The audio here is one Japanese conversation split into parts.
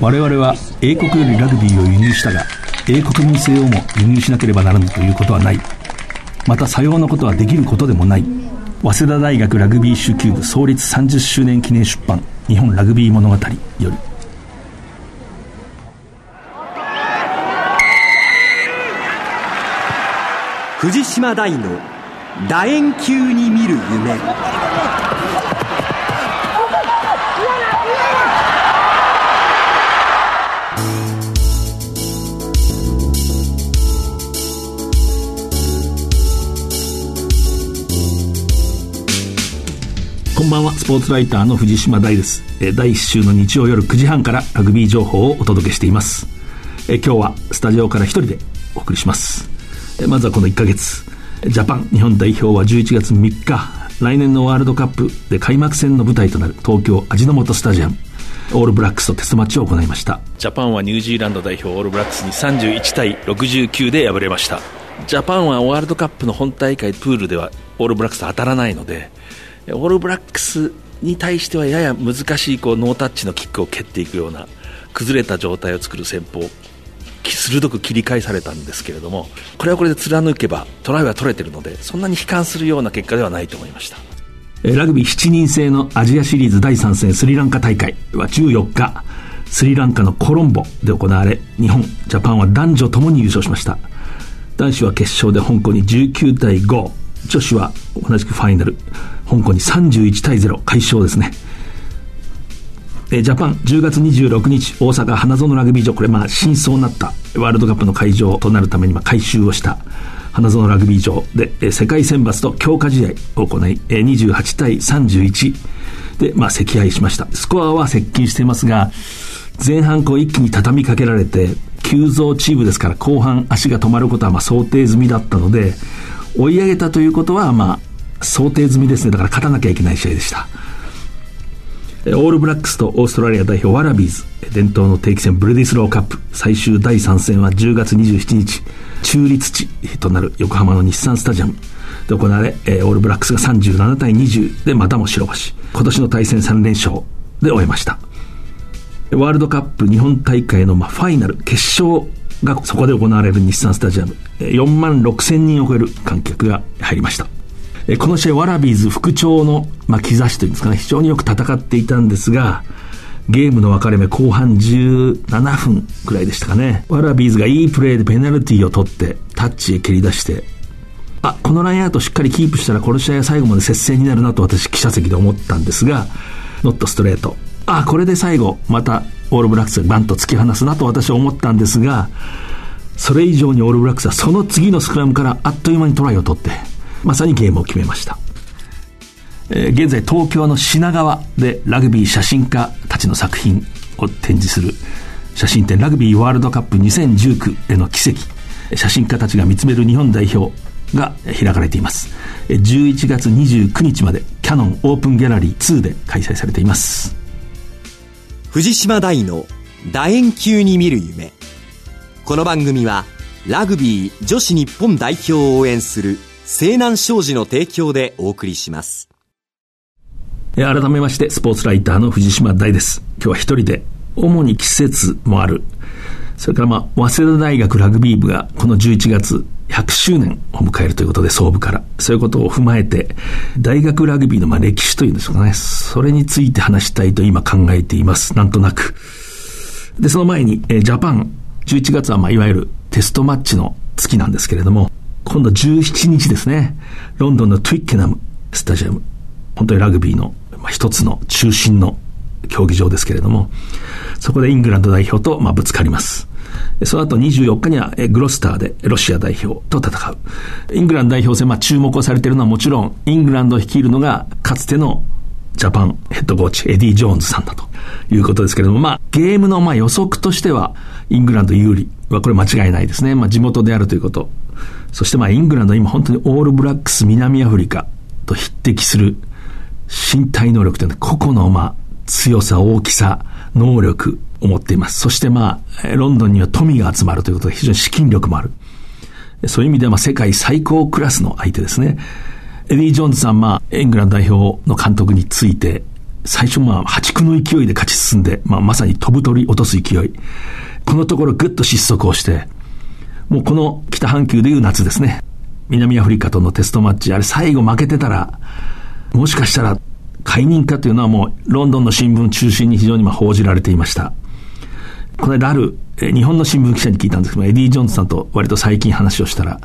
我々は英国よりラグビーを輸入したが英国民性をも輸入しなければならぬということはない。またさようなことはできることでもない。早稲田大学ラグビー手球部創立30周年記念出版日本ラグビー物語より。藤島大の楕円球に見る夢。ばんは。スポーツライターの藤島大です。第1週の日曜夜9時半からラグビー情報をお届けしています。今日はスタジオから一人でお送りします。まずはこの1ヶ月。ジャパン日本代表は11月3日来年のワールドカップで開幕戦の舞台となる東京味の素スタジアムオールブラックスとテストマッチを行いました。ジャパンはニュージーランド代表オールブラックスに31対69で敗れました。ジャパンはワールドカップの本大会プールではオールブラックス当たらないのでオールブラックスに対してはやや難しいこうノータッチのキックを蹴っていくような崩れた状態を作る戦法鋭く切り返されたんですけれどもこれはこれで貫けばトライは取れているのでそんなに悲観するような結果ではないと思いましたラグビー7人制のアジアシリーズ第3戦スリランカ大会は14日。スリランカのコロンボで行われ日本ジャパンは男女ともに優勝しました。男子は決勝で香港に19対5女子は同じくファイナル。香港に31対0快勝ですね。ジャパン10月26日大阪花園ラグビー場。これまあ真相になったワールドカップの会場となるためにまあ改修をした花園ラグビー場で世界選抜と強化試合を行い28対31でまあ惜敗しました。スコアは接近していますが前半こう一気に畳みかけられて急造チームですから後半足が止まることはまあ想定済みだったので追い上げたということはまあ想定済みですね。だから勝たなきゃいけない試合でした。オールブラックスとオーストラリア代表ワラビーズ。伝統の定期戦ブレディスローカップ。最終第3戦は10月27日中立地となる横浜の日産スタジアム。で行われオールブラックスが37対20でまたも白星。今年の対戦3連勝で終えました。ワールドカップ日本大会のファイナル決勝がそこで行われる日産スタジアム4万6千人を超える観客が入りましたこの試合、ワラビーズ復調の、まあ、兆しというんですかね、非常によく戦っていたんですが、ゲームの分かれ目後半17分くらいでしたかね。ワラビーズがいいプレーでペナルティーを取って、タッチへ蹴り出して、あ、このラインアウトしっかりキープしたらこの試合は最後まで接戦になるなと私記者席で思ったんですが、ノットストレート。あ、これで最後、またオールブラックスがバンと突き放すなと私は思ったんですが、それ以上にオールブラックスはその次のスクラムからあっという間にトライを取って、まさにゲームを決めました。えー、現在東京の品川でラグビー写真家たちの作品を展示する写真展ラグビーワールドカップ2019への奇跡写真家たちが見つめる日本代表が開かれています11月29日までキャノンオープンギャラリー2で開催されています藤島大の楕円球に見る夢この番組はラグビー女子日本代表を応援する西南商事の提供でお送りします。改めまして、スポーツライターの藤島大です。今日は一人で、主に季節もある。それからまあ、早稲田大学ラグビー部がこの11月100周年を迎えるということで、総部から。そういうことを踏まえて、大学ラグビーのまあ歴史というんですかね、それについて話したいと今考えています。なんとなく。で、その前に、えジャパン、11月はまあ、いわゆるテストマッチの月なんですけれども、今度17日ですね、ロンドンのトゥイッケナムスタジアム。本当にラグビーの、まあ、一つの中心の競技場ですけれども、そこでイングランド代表と、まあ、ぶつかります。その後24日にはグロスターでロシア代表と戦う。イングランド代表戦、まあ注目をされているのはもちろん、イングランドを率いるのがかつてのジャパンヘッドコーチ、エディ・ジョーンズさんだということですけれども、まあ、ゲームのまあ予測としては、イングランド有利はこれ間違いないですね。まあ、地元であるということ。そしてまあ、イングランド今本当にオールブラックス南アフリカと匹敵する身体能力というのは個々のまあ、強さ、大きさ、能力を持っています。そしてまあ、ロンドンには富が集まるということで非常に資金力もある。そういう意味ではまあ、世界最高クラスの相手ですね。エディ・ジョーンズさん、まあ、イングランド代表の監督について、最初まあ破竹の勢いで勝ち進んで、まあまさに飛ぶ鳥落とす勢い。このところぐっと失速をして、もうこの北半球でいう夏ですね。南アフリカとのテストマッチ、あれ最後負けてたら、もしかしたら解任かというのはもうロンドンの新聞中心に非常にまあ報じられていました。この間ある、え日本の新聞記者に聞いたんですけどエディ・ジョンズさんと割と最近話をしたら、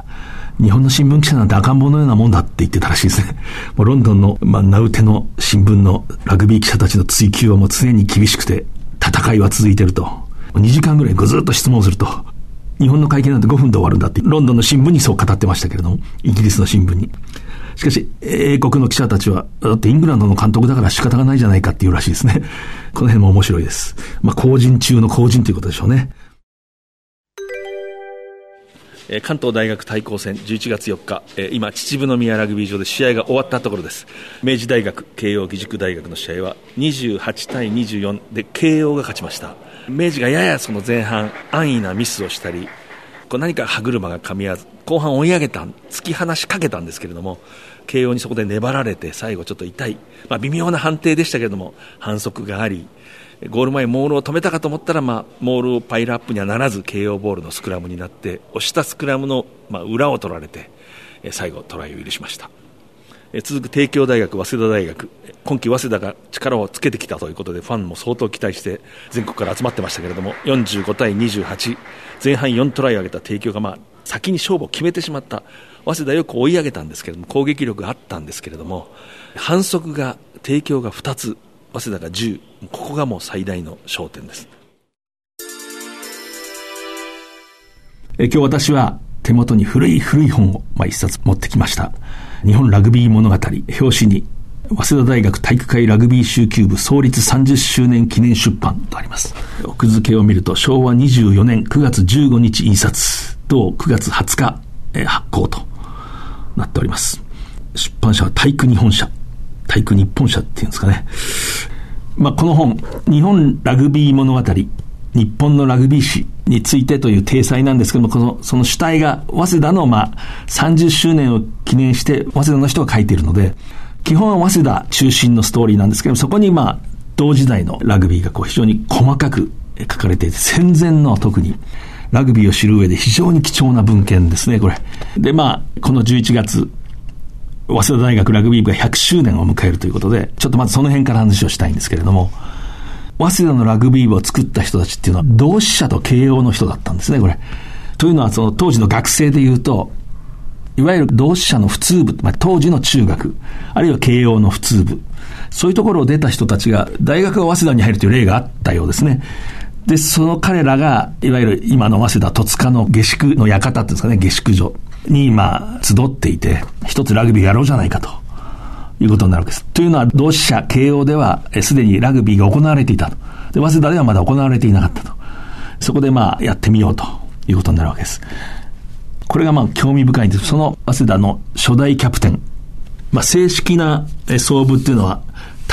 日本の新聞記者なんて赤ん坊のようなもんだって言ってたらしいですね。もうロンドンの、まあ、名うての新聞のラグビー記者たちの追及はもう常に厳しくて、戦いは続いてると。2時間ぐらいずっと質問すると。日本の会見なんて5分で終わるんだって、ロンドンの新聞にそう語ってましたけれども、イギリスの新聞に。しかし、英国の記者たちは、だってイングランドの監督だから仕方がないじゃないかっていうらしいですね。この辺も面白いです。まあ、後人中の後人ということでしょうね。関東大学対抗戦11月4日、今、秩父宮ラグビー場で試合が終わったところです。明治大学、慶応義塾大学の試合は28対24で慶応が勝ちました。明治がややその前半、安易なミスをしたり、こう何か歯車が噛み合わず、後半追い上げた、突き放しかけたんですけれども、慶応にそこで粘られて、最後ちょっと痛い、まあ、微妙な判定でしたけれども、反則があり、ゴール前、モールを止めたかと思ったら、まあ、モールをパイルアップにはならず、慶応ボールのスクラムになって、押したスクラムの、まあ、裏を取られて、最後、トライを許しました。続く帝京大学、早稲田大学、今季早稲田が力をつけてきたということで、ファンも相当期待して全国から集まってましたけれども、45対28、前半4トライを挙げた帝京が、まあ、先に勝負を決めてしまった、早稲田よく追い上げたんですけれども、攻撃力があったんですけれども、反則が、帝京が2つ、早稲田が10、ここがもう最大の焦点です。え今日私は手元に古い古い本を、まあ、一冊持ってきました。日本ラグビー物語、表紙に、早稲田大学体育会ラグビー集球部創立30周年記念出版とあります。奥付けを見ると、昭和24年9月15日印刷、同9月20日、え発行となっております。出版社は体育日本社、体育日本社っていうんですかね。まあ、この本、日本ラグビー物語、日本のラグビー史についてという体裁なんですけども、この、その主体が、早稲田の、まあ、30周年を記念して、早稲田の人が書いているので、基本は早稲田中心のストーリーなんですけども、そこに、まあ、同時代のラグビーがこう非常に細かく書かれていて、戦前の特に、ラグビーを知る上で非常に貴重な文献ですね、これ。で、まあ、この11月、早稲田大学ラグビー部が100周年を迎えるということで、ちょっとまずその辺から話をしたいんですけれども、早稲田のラグビー部を作った人たちっていうのは同志社と慶応の人だったんですね、これ。というのは、その当時の学生で言うと、いわゆる同志社の普通部、まあ、当時の中学、あるいは慶応の普通部、そういうところを出た人たちが、大学が早稲田に入るという例があったようですね。で、その彼らが、いわゆる今の早稲田戸塚の下宿の館っていうんですかね、下宿所に、まあ、集っていて、一つラグビーやろうじゃないかと。いうことになるわけです。というのは、同志社、慶応では、すでにラグビーが行われていたと。で、早稲田ではまだ行われていなかったと。そこでまあ、やってみようということになるわけです。これがまあ、興味深いんです。その早稲田の初代キャプテン、まあ、正式な創部っていうのは、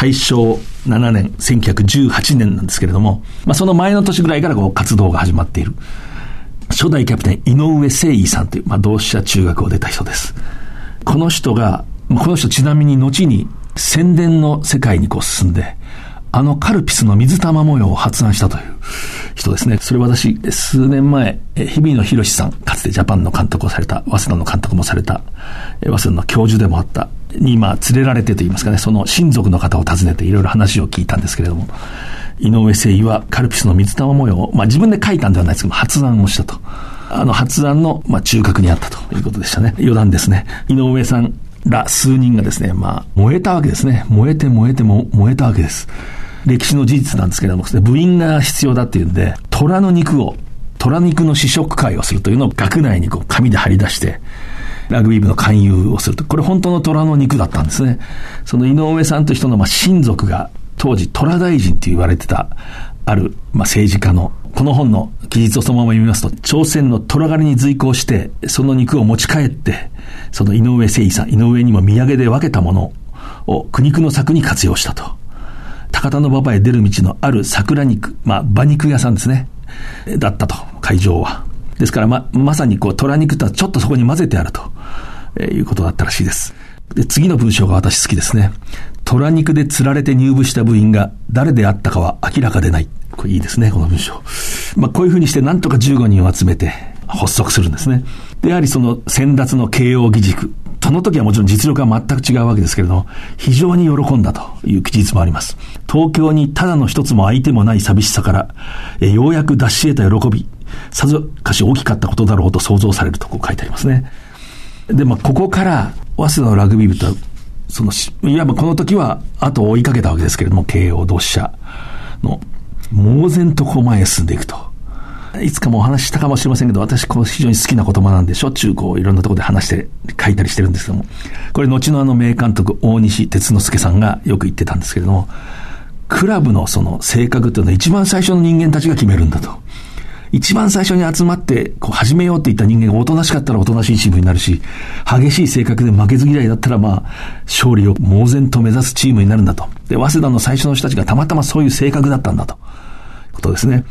大正7年、1918年なんですけれども、まあ、その前の年ぐらいからこう活動が始まっている。初代キャプテン、井上誠意さんという、まあ、同志社中学を出た人です。この人が、この人ちなみに後に宣伝の世界にこう進んで、あのカルピスの水玉模様を発案したという人ですね。それ私、数年前、日比野博さん、かつてジャパンの監督をされた、早稲田の監督もされた、早稲田の教授でもあった、に今連れられてといいますかね、その親族の方を訪ねていろいろ話を聞いたんですけれども、井上誠意はカルピスの水玉模様を、まあ自分で書いたんではないですけど、発案をしたと。あの発案の、まあ、中核にあったということでしたね。余談ですね。井上さんら数人がですね、まあ、燃えたわけですね。燃えて燃えても燃えたわけです。歴史の事実なんですけれども、部員が必要だっていうんで、虎の肉を、虎肉の試食会をするというのを学内にこう紙で貼り出して、ラグビー部の勧誘をすると。これ本当の虎の肉だったんですね。その井上さんという人のまあ親族が、当時虎大臣と言われてた、ある、まあ、政治家の、この本の記述をそのまま読みますと、朝鮮の虎狩りに随行して、その肉を持ち帰って、その井上誠意さん、井上にも土産で分けたものを苦肉の策に活用したと。高田の馬場へ出る道のある桜肉、まあ、馬肉屋さんですね。だったと、会場は。ですから、ま、まさにこう、虎肉とはちょっとそこに混ぜてあると、えー、いうことだったらしいです。で、次の文章が私好きですね。虎肉で釣られて入部した部員が誰であったかは明らかでない。これいいですね、この文章。まあ、こういうふうにしてなんとか15人を集めて発足するんですね。で、やはりその先達の慶応義塾。その時はもちろん実力は全く違うわけですけれども、非常に喜んだという記述もあります。東京にただの一つも相手もない寂しさから、えようやく脱し得た喜び、さぞかし大きかったことだろうと想像されるとこう書いてありますね。で、まあ、ここから、早稲田のラグビー部とその、いわばこの時は後を追いかけたわけですけれども、慶応同志社の、猛然とこう前へ進んでいくと。いつかもお話したかもしれませんけど、私、こう、非常に好きな言葉なんで、しょっちゅうこう、いろんなところで話して、書いたりしてるんですけども、これ、後のあの名監督、大西哲之助さんがよく言ってたんですけれども、クラブのその性格というのは一番最初の人間たちが決めるんだと。一番最初に集まって、こう、始めようって言った人間がおとなしかったらおとなしいチームになるし、激しい性格で負けず嫌いだったら、まあ、勝利を猛然と目指すチームになるんだと。で、早稲田の最初の人たちがたまたまそういう性格だったんだと。ことですね。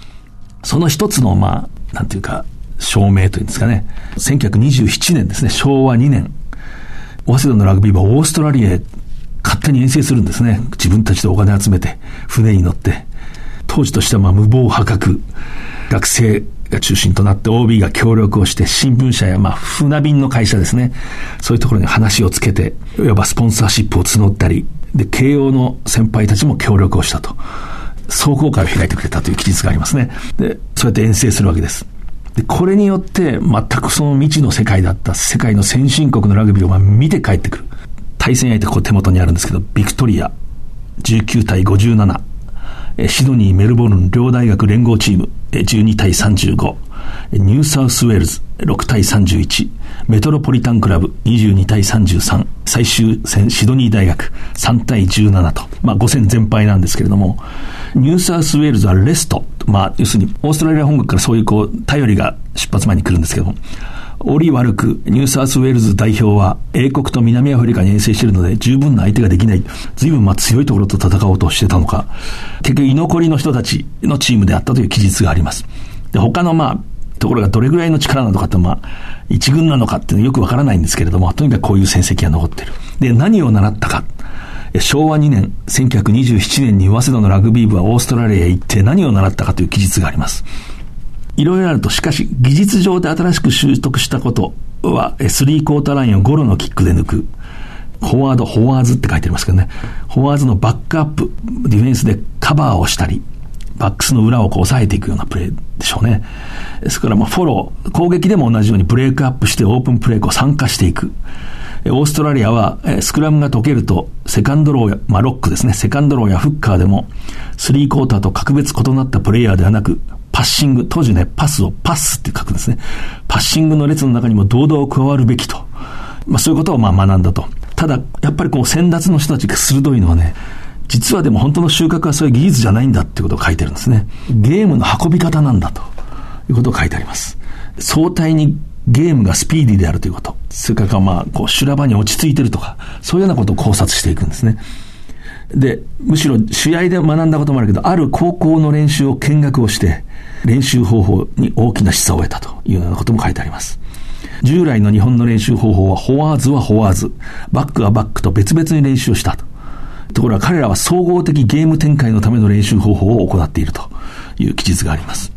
その一つの、まあ、なんていうか、証明というんですかね。1927年ですね、昭和2年。早稲田のラグビーはオーストラリアへ勝手に遠征するんですね。自分たちでお金集めて、船に乗って。当時としてはまあ無謀破格。学生が中心となって OB が協力をして新聞社やまあ船便の会社ですね。そういうところに話をつけて、いわばスポンサーシップを募ったり、で、慶応の先輩たちも協力をしたと。壮行会を開いてくれたという記述がありますね。で、そうやって遠征するわけです。で、これによって全くその未知の世界だった世界の先進国のラグビーをまあ見て帰ってくる。対戦相手こう手元にあるんですけど、ビクトリア19対57。シドニー、メルボルン両大学連合チーム12対35、ニューサウスウェールズ6対31、メトロポリタンクラブ22対33、最終戦シドニー大学3対17と、まあ5戦全敗なんですけれども、ニューサウスウェールズはレスト、まあ要するにオーストラリア本国からそういうこう、便りが出発前に来るんですけども、折り悪く、ニューサウスウェールズ代表は、英国と南アフリカに遠征しているので、十分な相手ができない。随分まあ強いところと戦おうとしてたのか、結局居残りの人たちのチームであったという記述があります。で、他のまあ、ところがどれぐらいの力なのかって、まあ、一軍なのかっていうのはよくわからないんですけれども、とにかくこういう戦績が残ってる。で、何を習ったか。昭和2年、1927年に早稲田のラグビー部はオーストラリアへ行って何を習ったかという記述があります。いろいろあると、しかし、技術上で新しく習得したことは、スリークォーターラインをゴロのキックで抜く。フォワード、フォワーズって書いてありますけどね。フォワーズのバックアップ、ディフェンスでカバーをしたり、バックスの裏をこう抑えていくようなプレーでしょうね。ですから、まあ、フォロー、攻撃でも同じようにブレイクアップしてオープンプレーを参加していく。オーストラリアは、スクラムが解けると、セカンドローや、まあ、ロックですね、セカンドローやフッカーでも、スリークォーターと格別異なったプレイヤーではなく、パッシング、当時ね、パスをパスって書くんですね。パッシングの列の中にも堂々加わるべきと。まあそういうことをまあ学んだと。ただ、やっぱりこう先達の人たちが鋭いのはね、実はでも本当の収穫はそういう技術じゃないんだってことを書いてるんですね。ゲームの運び方なんだということを書いてあります。相対にゲームがスピーディーであるということ。それからまあ、こう修羅場に落ち着いてるとか、そういうようなことを考察していくんですね。で、むしろ試合で学んだこともあるけど、ある高校の練習を見学をして、練習方法に大きな示唆を得たというようなことも書いてあります。従来の日本の練習方法は、フォワーズはフォワーズ、バックはバックと別々に練習をしたと。ところが彼らは総合的ゲーム展開のための練習方法を行っているという記述があります。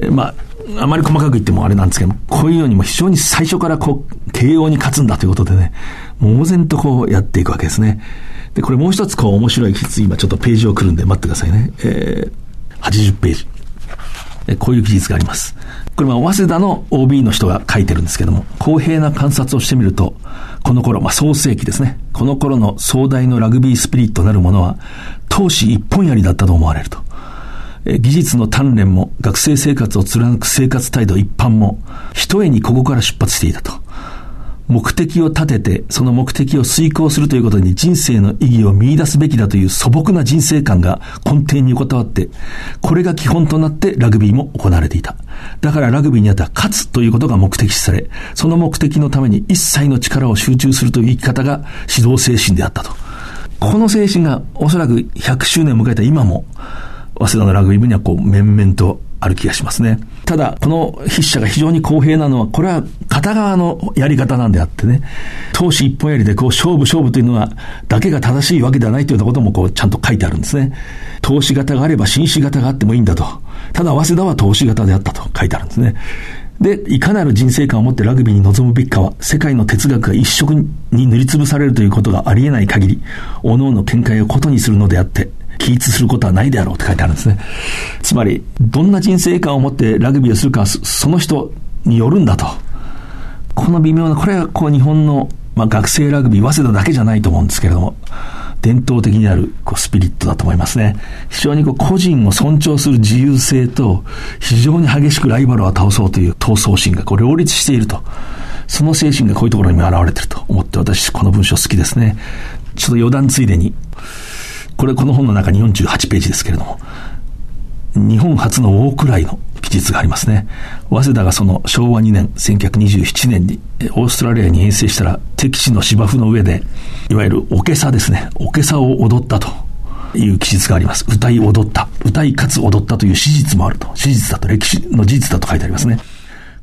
えまあ、あまり細かく言ってもあれなんですけど、こういうようにも非常に最初からこう、慶応に勝つんだということでね、猛然とこうやっていくわけですね。で、これもう一つこう面白い記述、今ちょっとページをくるんで待ってくださいね。えー、80ページ。こういう記述があります。これは早稲田の OB の人が書いてるんですけども、公平な観察をしてみると、この頃、まあ、創世期ですね。この頃の壮大のラグビースピリットなるものは、闘志一本やりだったと思われると。技術の鍛錬も学生生活を貫く生活態度一般も、一重にここから出発していたと。目的を立てて、その目的を遂行するということに人生の意義を見出すべきだという素朴な人生観が根底に横たわって、これが基本となってラグビーも行われていた。だからラグビーにあっては勝つということが目的視され、その目的のために一切の力を集中するという生き方が指導精神であったと。この精神がおそらく100周年を迎えた今も、早稲田のラグビー部にはこう面々とある気がしますね。ただ、この筆者が非常に公平なのは、これは片側のやり方なんであってね、投資一本やりでこう勝負勝負というのは、だけが正しいわけではないというようなこともこうちゃんと書いてあるんですね。投資型があれば紳士型があってもいいんだと。ただ、早稲田は投資型であったと書いてあるんですね。で、いかなる人生観を持ってラグビーに臨むべきかは、世界の哲学が一色に塗りつぶされるということがありえない限り、各々見解をことにするのであって、起立することはないであろうって書いてあるんですね。つまり、どんな人生観を持ってラグビーをするかは、その人によるんだと。この微妙な、これはこう日本の、まあ、学生ラグビー、早稲田だけじゃないと思うんですけれども、伝統的にあるこうスピリットだと思いますね。非常にこう個人を尊重する自由性と、非常に激しくライバルを倒そうという闘争心がこう両立していると。その精神がこういうところにも表れてると思って私、この文章好きですね。ちょっと余談ついでに、これこの本の中に48ページですけれども、日本初の大位の記述がありますね。早稲田がその昭和2年、1927年にオーストラリアに遠征したら敵地の芝生の上で、いわゆるおけさですね、おけさを踊ったという記述があります。歌い踊った。歌いかつ踊ったという史実もあると。史実だと歴史の事実だと書いてありますね。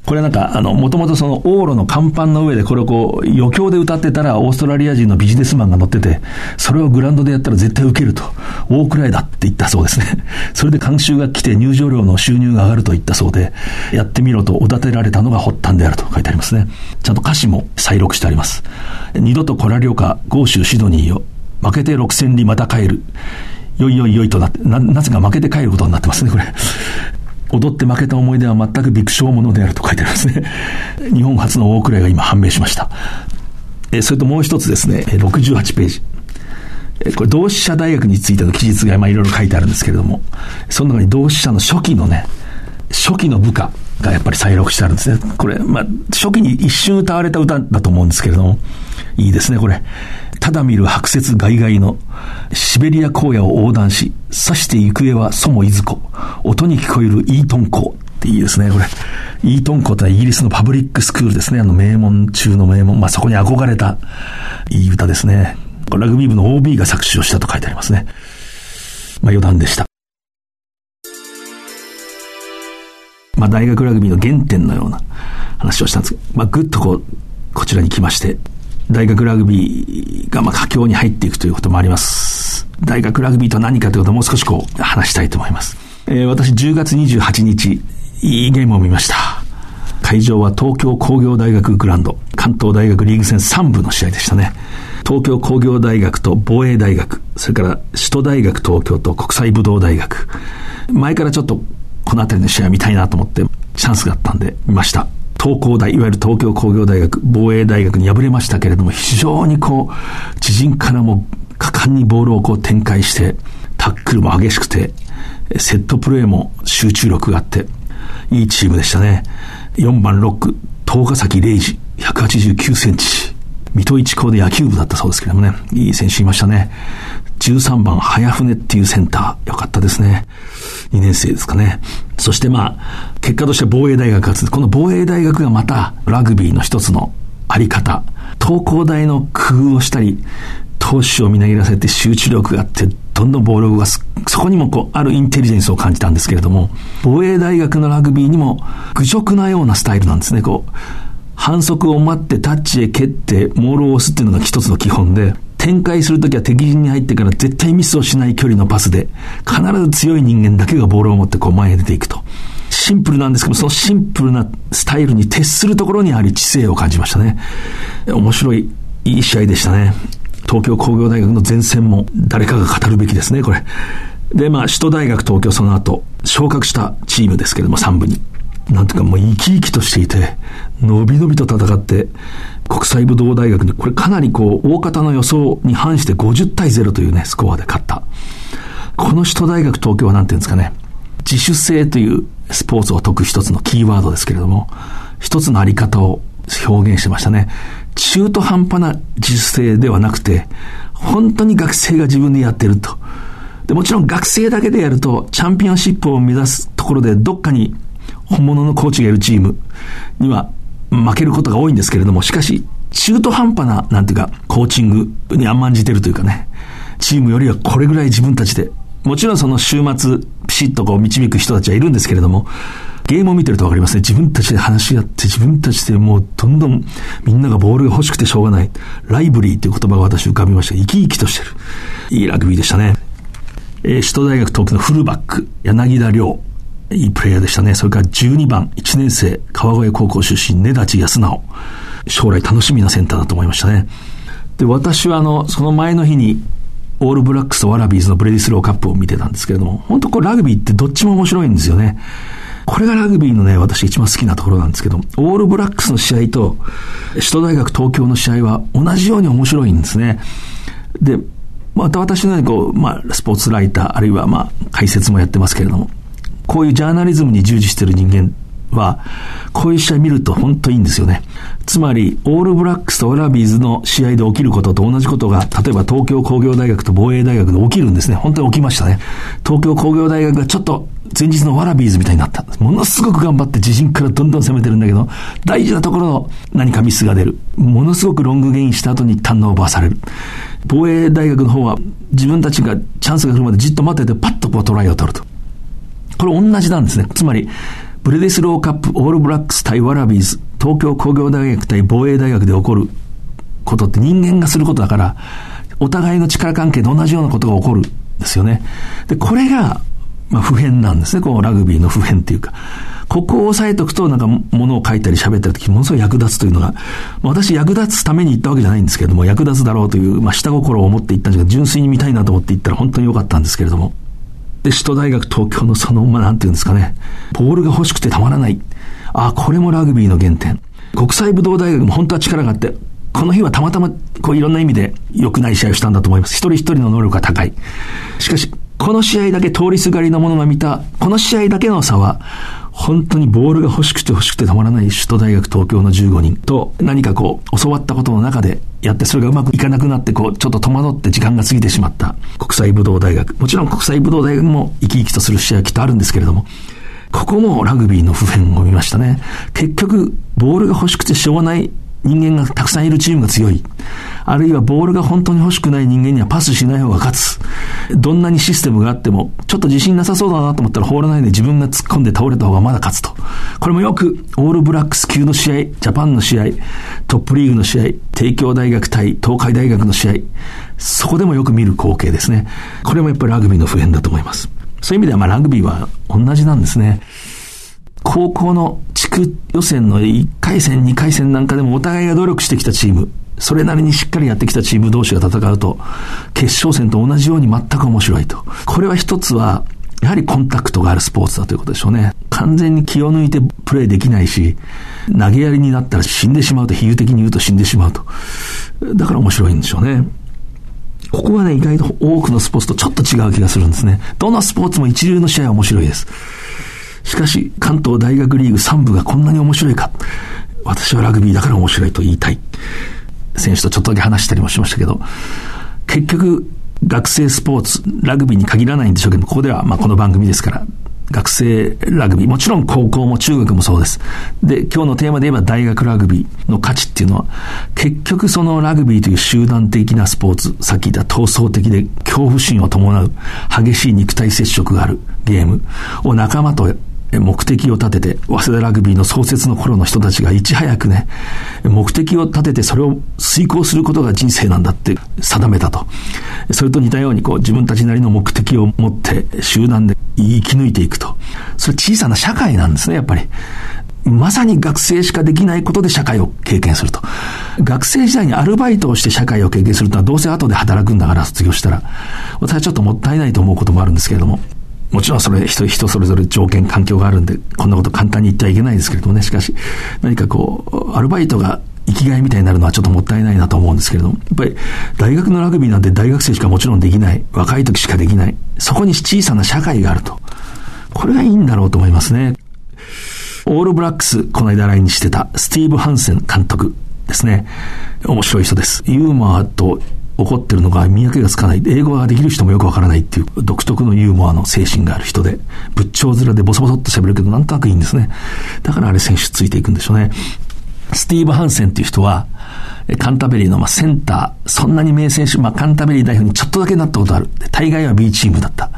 これなんか、あの、もともとその往路の甲板の上でこれをこう、余興で歌ってたら、オーストラリア人のビジネスマンが乗ってて、それをグラウンドでやったら絶対受けると。大くらいだって言ったそうですね。それで監修が来て入場料の収入が上がると言ったそうで、やってみろとおだてられたのが発端であると書いてありますね。ちゃんと歌詞も再録してあります。二度と来られよか、豪州シドニーよ。負けて六千里また帰る。よいよいよいとなって、な、なぜか負けて帰ることになってますね、これ。踊って負けた思い出は全くビクショーものであると書いてありますね。日本初の大蔵が今判明しました。えそれともう一つですね、68ページ。これ同志社大学についての記述がまあいろいろ書いてあるんですけれども、その中に同志社の初期のね、初期の部下がやっぱり再録してあるんですね。これ、まあ、初期に一瞬歌われた歌だと思うんですけれども、いいですね、これ。ただ見る白雪外々のシベリア荒野を横断し、刺して行方は祖母いずこ、音に聞こえるイートン校っていいですね、これ。イートン校ってイギリスのパブリックスクールですね。あの名門中の名門。まあ、そこに憧れたいい歌ですね。ラグビー部の OB が作詞をしたと書いてありますね。まあ、余談でした。まあ、大学ラグビーの原点のような話をしたんですけど、まあ、ぐっとこう、こちらに来まして、大学ラグビーがまあ佳境に入っていくということもあります。大学ラグビーと何かということをもう少しこう話したいと思います。えー、私10月28日、いいゲームを見ました。会場は東京工業大学グランド、関東大学リーグ戦3部の試合でしたね。東京工業大学と防衛大学、それから首都大学東京と国際武道大学。前からちょっとこの辺りの試合見たいなと思ってチャンスがあったんで見ました。東工大、いわゆる東京工業大学、防衛大学に敗れましたけれども、非常にこう、知人からも果敢にボールをこう展開して、タックルも激しくて、セットプレーも集中力があって、いいチームでしたね。4番ロック、東ヶ崎礼二、189センチ。水戸一高で野球部だったそうですけどもね、いい選手いましたね。13番、早船っていうセンター、よかったですね。2年生ですかね。そしてまあ、結果として防衛大学がつこの防衛大学がまた、ラグビーの一つのあり方、東工大の工夫をしたり、投手をみなぎらせて集中力があって、どんどんボールを動かす。そこにもこう、あるインテリジェンスを感じたんですけれども、防衛大学のラグビーにも、愚直なようなスタイルなんですね。こう、反則を待ってタッチへ蹴ってモールを押すっていうのが一つの基本で、展開するときは敵陣に入ってから絶対ミスをしない距離のパスで、必ず強い人間だけがボールを持ってこう前へ出ていくと。シンプルなんですけど、そのシンプルなスタイルに徹するところにあり知性を感じましたね。面白い、いい試合でしたね。東京工業大学の前線も誰かが語るべきですね、これ。で、まあ、首都大学東京その後、昇格したチームですけども、3部に。なんていうかもう生き生きとしていて、のびのびと戦って、国際武道大学に、これかなりこう、大方の予想に反して50対0というね、スコアで勝った。この首都大学東京はなんていうんですかね、自主性というスポーツを解く一つのキーワードですけれども、一つのあり方を表現してましたね。中途半端な自主性ではなくて、本当に学生が自分でやってると。でもちろん学生だけでやると、チャンピオンシップを目指すところでどっかに本物のコーチがいるチームには負けることが多いんですけれども、しかし、中途半端な、なんていうか、コーチングに甘んじてるというかね、チームよりはこれぐらい自分たちでもちろんその週末、ピシッとこう導く人たちはいるんですけれども、ゲームを見てるとわかりますね。自分たちで話し合って、自分たちでもうどんどんみんながボールが欲しくてしょうがない。ライブリーっていう言葉が私浮かびました。生き生きとしてる。いいラグビーでしたね。えー、首都大学東京のフルバック、柳田亮。いいプレイヤーでしたね。それから12番、1年生、川越高校出身、根立康直。将来楽しみなセンターだと思いましたね。で、私はあの、その前の日に、オールブラックスとワラビーズのブレディスローカップを見てたんですけれども、本当これラグビーってどっちも面白いんですよね。これがラグビーのね、私一番好きなところなんですけど、オールブラックスの試合と、首都大学東京の試合は同じように面白いんですね。で、また私のようにこう、まあ、スポーツライター、あるいはまあ、解説もやってますけれども、こういうジャーナリズムに従事している人間は、こういう試合見ると本当いいんですよね。つまり、オールブラックスとワラビーズの試合で起きることと同じことが、例えば東京工業大学と防衛大学で起きるんですね。本当に起きましたね。東京工業大学がちょっと前日のワラビーズみたいになった。ものすごく頑張って自陣からどんどん攻めてるんだけど、大事なところの何かミスが出る。ものすごくロングゲインした後にターンオーバーされる。防衛大学の方は自分たちがチャンスが来るまでじっと待っててパッとこうトライを取ると。これ同じなんですね。つまり、ブレディスローカップオールブラックス対ワラビーズ、東京工業大学対防衛大学で起こることって人間がすることだから、お互いの力関係で同じようなことが起こるんですよね。で、これが、まあ、普遍なんですね。このラグビーの普遍っていうか。ここを押さえとくと、なんか、ものを書いたり喋ったりとき、ものすごい役立つというのが、私役立つために行ったわけじゃないんですけれども、役立つだろうという、まあ、下心を持って行ったんですが、純粋に見たいなと思って行ったら本当に良かったんですけれども。で、首都大学東京のその、まあ、なんていうんですかね、ボールが欲しくてたまらない。あ、これもラグビーの原点。国際武道大学も本当は力があって、この日はたまたま、こういろんな意味で良くない試合をしたんだと思います。一人一人の能力が高い。しかし、この試合だけ通りすがりの者が見た、この試合だけの差は、本当にボールが欲しくて欲しくてたまらない首都大学東京の15人と何かこう教わったことの中でやってそれがうまくいかなくなってこうちょっと戸惑って時間が過ぎてしまった国際武道大学。もちろん国際武道大学も生き生きとする試合はきっとあるんですけれども、ここもラグビーの普遍を見ましたね。結局、ボールが欲しくてしょうがない人間がたくさんいるチームが強い。あるいはボールが本当に欲しくない人間にはパスしない方が勝つ。どんなにシステムがあっても、ちょっと自信なさそうだなと思ったら放らないで自分が突っ込んで倒れた方がまだ勝つと。これもよくオールブラックス級の試合、ジャパンの試合、トップリーグの試合、帝京大学対東海大学の試合、そこでもよく見る光景ですね。これもやっぱりラグビーの普遍だと思います。そういう意味ではまあラグビーは同じなんですね。高校の区予選の1回戦、2回戦なんかでもお互いが努力してきたチーム、それなりにしっかりやってきたチーム同士が戦うと、決勝戦と同じように全く面白いと。これは一つは、やはりコンタクトがあるスポーツだということでしょうね。完全に気を抜いてプレーできないし、投げやりになったら死んでしまうと、比喩的に言うと死んでしまうと。だから面白いんでしょうね。ここはね、意外と多くのスポーツとちょっと違う気がするんですね。どのスポーツも一流の試合は面白いです。しかし、関東大学リーグ3部がこんなに面白いか。私はラグビーだから面白いと言いたい。選手とちょっとだけ話したりもしましたけど、結局、学生スポーツ、ラグビーに限らないんでしょうけど、ここでは、まあ、この番組ですから、学生ラグビー、もちろん高校も中学もそうです。で、今日のテーマで言えば大学ラグビーの価値っていうのは、結局そのラグビーという集団的なスポーツ、さっき言った闘争的で恐怖心を伴う激しい肉体接触があるゲームを仲間と目的を立てて、早稲田ラグビーの創設の頃の人たちがいち早くね、目的を立ててそれを遂行することが人生なんだって定めたと。それと似たようにこう自分たちなりの目的を持って集団で生き抜いていくと。それ小さな社会なんですね、やっぱり。まさに学生しかできないことで社会を経験すると。学生時代にアルバイトをして社会を経験するとはどうせ後で働くんだから卒業したら、私はちょっともったいないと思うこともあるんですけれども、もちろんそれ人人それぞれ条件、環境があるんで、こんなこと簡単に言ってはいけないですけれどもね、しかし、何かこう、アルバイトが生きがいみたいになるのはちょっともったいないなと思うんですけれども、やっぱり大学のラグビーなんて大学生しかもちろんできない、若い時しかできない、そこに小さな社会があると。これがいいんだろうと思いますね。オールブラックス、この間来日してたスティーブ・ハンセン監督ですね。面白い人です。ユーモアと怒ってるのが見分けがつかない。英語ができる人もよくわからないっていう独特のユーモアの精神がある人で、仏頂面でボソボソっと喋るけどなんとなくいいんですね。だからあれ選手ついていくんでしょうね。スティーブ・ハンセンっていう人は、カンタベリーのまあセンター、そんなに名選手、まあ、カンタベリー代表にちょっとだけなったことある。大概は B チームだった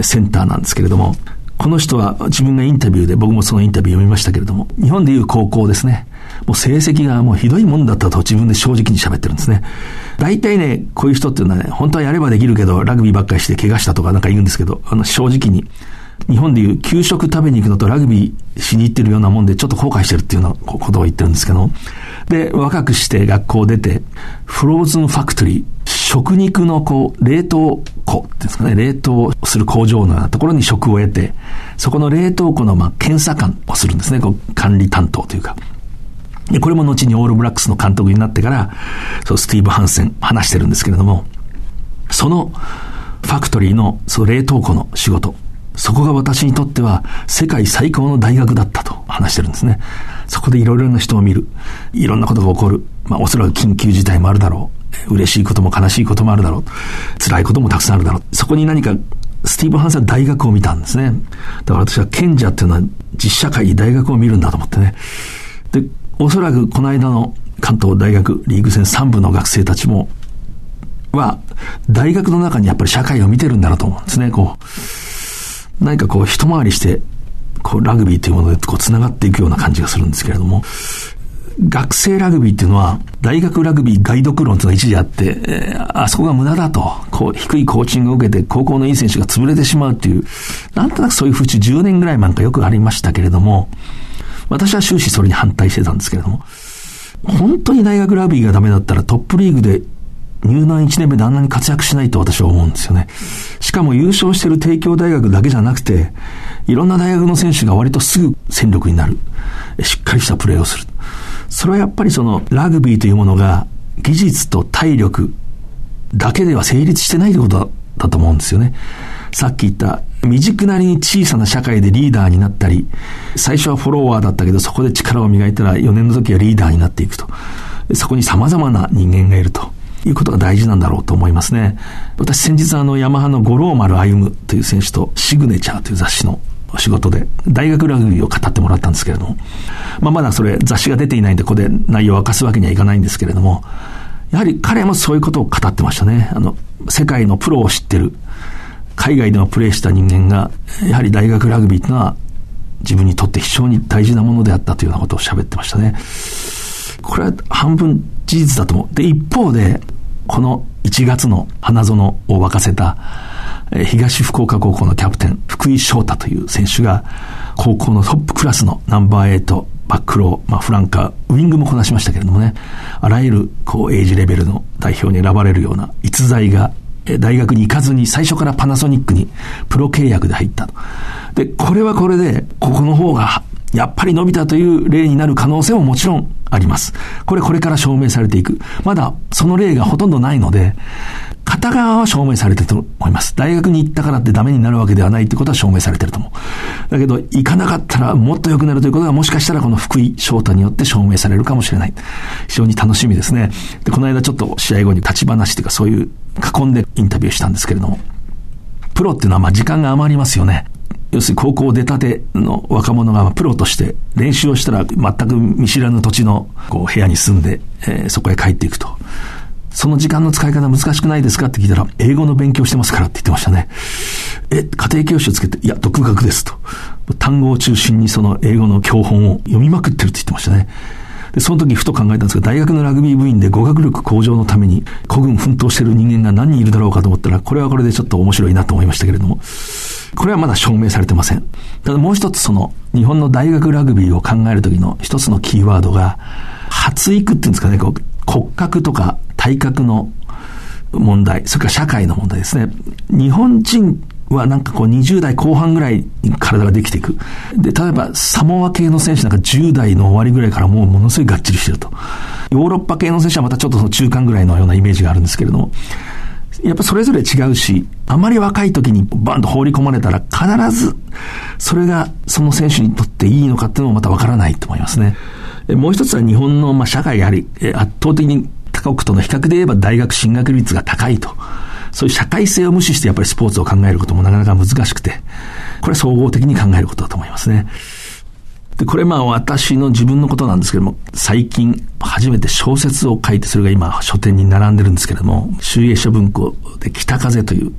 センターなんですけれども、この人は自分がインタビューで、僕もそのインタビュー読みましたけれども、日本でいう高校ですね。もう成績がもうひどいもんだったと自分で正直に喋ってるんですね。大体ね、こういう人っていうのはね、本当はやればできるけど、ラグビーばっかりして怪我したとかなんか言うんですけど、あの、正直に、日本でいう給食食べに行くのとラグビーしに行ってるようなもんでちょっと後悔してるっていうようなことを言ってるんですけど、で、若くして学校出て、フローズンファクトリー、食肉のこう、冷凍庫っていうんですかね、冷凍する工場のようなところに職を得て、そこの冷凍庫のまあ検査官をするんですね、こう管理担当というか。で、これも後にオールブラックスの監督になってから、そうスティーブ・ハンセン話してるんですけれども、そのファクトリーのその冷凍庫の仕事、そこが私にとっては世界最高の大学だったと話してるんですね。そこでいろいろな人を見る。いろんなことが起こる。まあおそらく緊急事態もあるだろう。嬉しいことも悲しいこともあるだろう。辛いこともたくさんあるだろう。そこに何かスティーブ・ハンセン大学を見たんですね。だから私は賢者っていうのは実社会に大学を見るんだと思ってね。で、おそらくこの間の関東大学リーグ戦3部の学生たちも、は、大学の中にやっぱり社会を見てるんだろうと思うんですね。こう、何かこう一回りして、こうラグビーというものでこう繋がっていくような感じがするんですけれども、学生ラグビーっていうのは、大学ラグビーガイドク論というのが一時あって、えー、あそこが無駄だと、こう、低いコーチングを受けて、高校のいい選手が潰れてしまうっていう、なんとなくそういう風潮10年ぐらい前かよくありましたけれども、私は終始それに反対してたんですけれども、本当に大学ラグビーがダメだったらトップリーグで入団1年目であんなに活躍しないと私は思うんですよね。しかも優勝してる帝京大学だけじゃなくて、いろんな大学の選手が割とすぐ戦力になる。しっかりしたプレーをする。それはやっぱりそのラグビーというものが技術と体力だけでは成立してないということだと思うんですよね。さっき言った未熟なりに小さな社会でリーダーになったり、最初はフォロワーだったけどそこで力を磨いたら4年の時はリーダーになっていくと。そこに様々な人間がいると。いうことが大事なんだろうと思いますね。私先日あのヤマハの五郎丸歩という選手とシグネチャーという雑誌の仕事で大学ラグビーを語ってもらったんですけれども、まあ、まだそれ雑誌が出ていないんでここで内容を明かすわけにはいかないんですけれども、やはり彼もそういうことを語ってましたね。あの、世界のプロを知ってる、海外でもプレーした人間が、やはり大学ラグビーというのは自分にとって非常に大事なものであったというようなことを喋ってましたね。これは半分事実だと思う。で、一方で、この1月の花園を沸かせた、東福岡高校のキャプテン、福井翔太という選手が、高校のトップクラスのナンバー8、バックロー、まあ、フランカー、ウィングもこなしましたけれどもね、あらゆる、こう、エイジレベルの代表に選ばれるような逸材が、大学に行かずに最初からパナソニックにプロ契約で入ったと。で、これはこれで、ここの方がやっぱり伸びたという例になる可能性ももちろんあります。これこれから証明されていく。まだその例がほとんどないので、片側は証明されてると思います。大学に行ったからってダメになるわけではないってことは証明されてると思う。だけど、行かなかったらもっと良くなるということがもしかしたらこの福井翔太によって証明されるかもしれない。非常に楽しみですね。で、この間ちょっと試合後に立ち話というかそういう囲んでインタビューしたんですけれども、プロっていうのはまあ時間が余りますよね。要するに高校出たての若者がプロとして練習をしたら全く見知らぬ土地のこう部屋に住んで、えー、そこへ帰っていくと。その時間の使い方難しくないですか？って聞いたら、英語の勉強してますからって言ってましたね。え、家庭教師をつけて、いや、独学ですと。単語を中心にその英語の教本を読みまくってるって言ってましたね。で、その時ふと考えたんですが、大学のラグビー部員で語学力向上のために古軍奮闘してる人間が何人いるだろうかと思ったら、これはこれでちょっと面白いなと思いましたけれども、これはまだ証明されてません。ただもう一つその、日本の大学ラグビーを考える時の一つのキーワードが、発育っていうんですかね、こう骨格とか体格の問題、それから社会の問題ですね。日本人はなんかこう20代後半ぐらいに体ができていく。で、例えばサモア系の選手なんか10代の終わりぐらいからもうものすごいがっちりしてると。ヨーロッパ系の選手はまたちょっとその中間ぐらいのようなイメージがあるんですけれども、やっぱそれぞれ違うし、あまり若い時にバンと放り込まれたら必ずそれがその選手にとっていいのかっていうのもまたわからないと思いますね。もう一つは日本のまあ社会やはり圧倒的に他国との比較で言えば大学進学率が高いと。そういう社会性を無視してやっぱりスポーツを考えることもなかなか難しくて、これは総合的に考えることだと思いますね。で、これまあ私の自分のことなんですけども、最近初めて小説を書いて、それが今書店に並んでるんですけども、集英社文庫で北風という、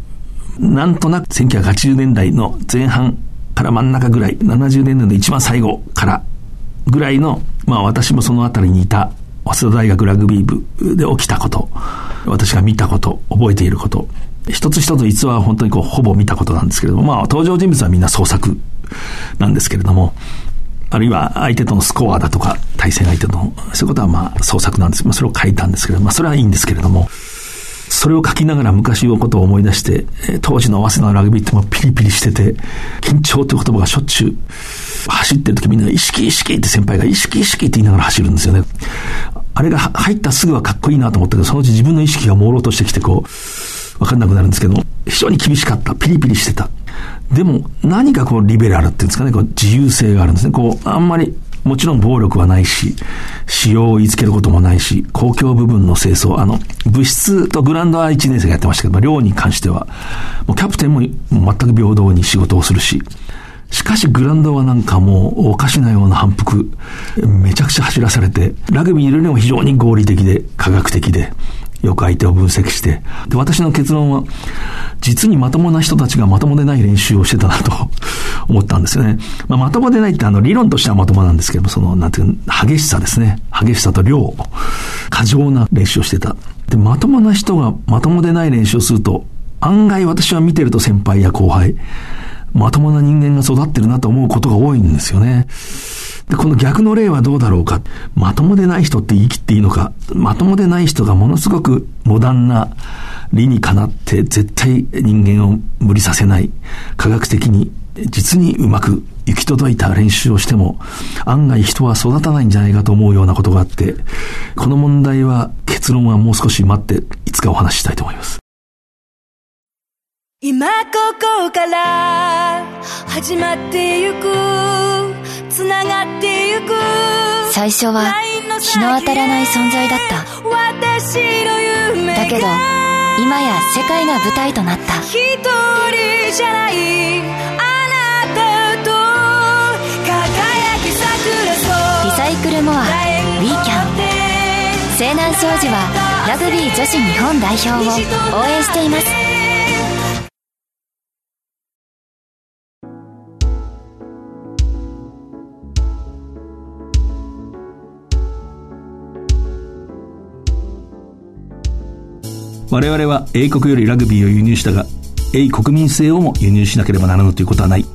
なんとなく1980年代の前半から真ん中ぐらい、70年代の一番最後からぐらいの、まあ私もそのあたりにいた、早稲田大学ラグビー部で起きたこと、私が見たこと、覚えていること、一つ一つ実は本当にこう、ほぼ見たことなんですけれども、まあ登場人物はみんな創作なんですけれども、あるいは相手とのスコアだとか、対戦相手との、そういうことはまあ創作なんです。まあそれを書いたんですけれども、まあそれはいいんですけれども、それを書きながら昔のことを思い出して、当時の早稲田のラグビーってもピリピリしてて、緊張という言葉がしょっちゅう、走ってる時みんな意識意識って先輩が意識意識って言いながら走るんですよね。あれが入ったすぐはかっこいいなと思ったけど、そのうち自分の意識が朦朧としてきてこう、わかんなくなるんですけど、非常に厳しかった。ピリピリしてた。でも、何かこう、リベラルっていうんですかね、こう、自由性があるんですね。こう、あんまり、もちろん暴力はないし、使用を言いつけることもないし、公共部分の清掃、あの、物質とグランドは1年生がやってましたけど、寮に関しては、もうキャプテンも全く平等に仕事をするし、しかしグランドはなんかもうおかしなような反復、めちゃくちゃ走らされて、ラグビーにいるにも非常に合理的で、科学的で、よく相手を分析して、で、私の結論は、実にまともな人たちがまともでない練習をしてたなと 思ったんですよね。まあ、まともでないってあの理論としてはまともなんですけども、その、なんていう激しさですね。激しさと量、過剰な練習をしてた。で、まともな人がまともでない練習をすると、案外私は見てると先輩や後輩、まともな人間が育ってるなと思うことが多いんですよね。で、この逆の例はどうだろうか？まともでない人って言い切っていいのか？まともでない人がものすごくモダンな理にかなって絶対人間を無理させない。科学的に実にうまく行き届いた練習をしても案外人は育たないんじゃないかと思うようなことがあって、この問題は結論はもう少し待っていつかお話ししたいと思います。今ここから始まってゆくつながってゆく。最初は日の当たらない存在だった。だけど今や世界が舞台となった。一人じゃない。あなたと輝き桜リサイクルモアウィーキャン西南商事はラグビー女子日本代表を応援しています我々は英国よりラグビーを輸入したが、英国民性をも輸入しなければならぬということはない。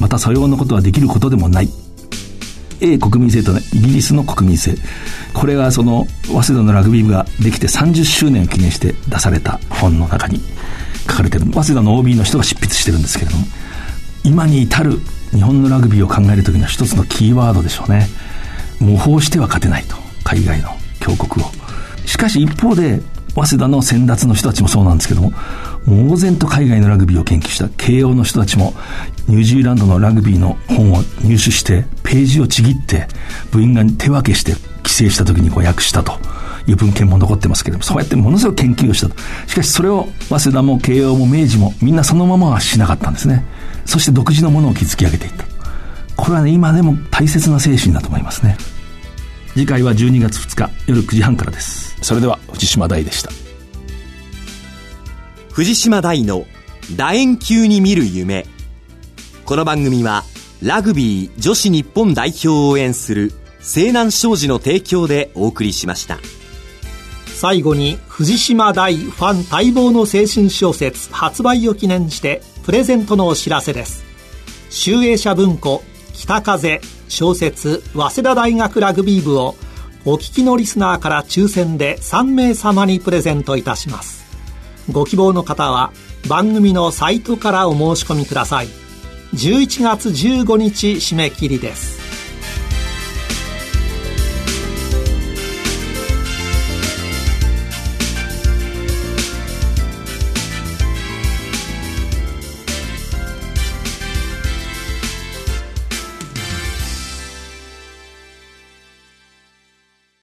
また、さようなことはできることでもない。英国民性とね、イギリスの国民性。これがその、早稲田のラグビー部ができて30周年を記念して出された本の中に書かれてる。早稲田の OB の人が執筆してるんですけれども、今に至る日本のラグビーを考えるときの一つのキーワードでしょうね。模倣しては勝てないと。海外の強国を。しかし一方で、早稲田の先達の人たちもそうなんですけども、猛然と海外のラグビーを研究した慶応の人たちも、ニュージーランドのラグビーの本を入手して、ページをちぎって、部員が手分けして帰省した時にこう訳したと。いう文献も残ってますけども、そうやってものすごく研究をしたと。しかしそれを、早稲田も慶応も明治もみんなそのままはしなかったんですね。そして独自のものを築き上げていった。これはね、今でも大切な精神だと思いますね。次回は12月2日夜9時半からです。それでは藤島大でした。藤島大の楕円球に見る夢。この番組はラグビー女子日本代表を応援する西南商事の提供でお送りしました。最後に藤島大ファン待望の精神小説発売を記念してプレゼントのお知らせです。集英社文庫北風小説早稲田大学ラグビー部をお聞きのリスナーから抽選で3名様にプレゼントいたします。ご希望の方は番組のサイトからお申し込みください。11月15日締め切りです。